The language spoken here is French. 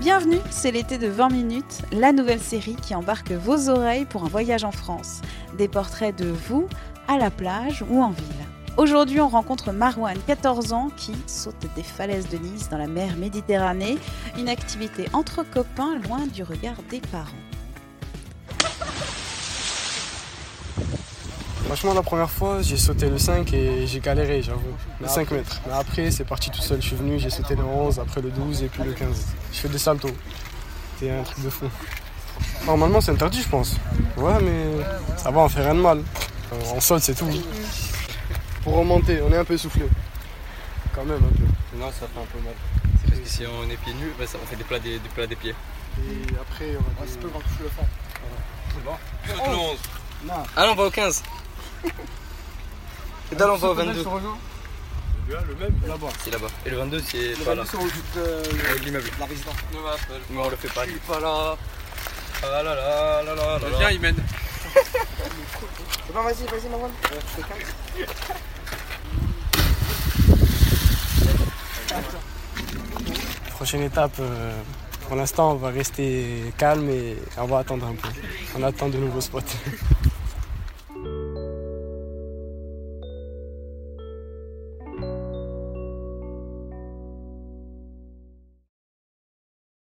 Bienvenue, c'est l'été de 20 minutes, la nouvelle série qui embarque vos oreilles pour un voyage en France. Des portraits de vous, à la plage ou en ville. Aujourd'hui, on rencontre Marwan, 14 ans, qui saute des falaises de Nice dans la mer Méditerranée, une activité entre copains loin du regard des parents. Franchement, la première fois, j'ai sauté le 5 et j'ai galéré, j'avoue. Le 5 mètres. Mais après, c'est parti tout seul. Je suis venu, j'ai sauté le 11, après le 12 et puis le 15. Je fais des saltos. C'était un truc de fou. Normalement, c'est interdit, je pense. Ouais, mais ça va, on fait rien de mal. Euh, On saute, c'est tout. Pour remonter, on est un peu soufflé. Quand même, un peu. Non, ça fait un peu mal. C'est parce que si on est pieds nus, bah, ça, on fait des plats des, des plats des pieds. Et après, on va des... quand touche le fond. C'est bon Le 11. Ah non, on va au 15. Et on va au 22. Le même là-bas. C'est là-bas. Et le 22, c'est pas là. sur euh, Avec l'immeuble. la résidence. Mais on le fait pas. pas là. Ah là là là là là. Viens, il mène. Non, vas-y, vas-y, Marwan. Prochaine étape, euh, pour l'instant, on va rester calme et on va attendre un peu. On attend de nouveaux spots.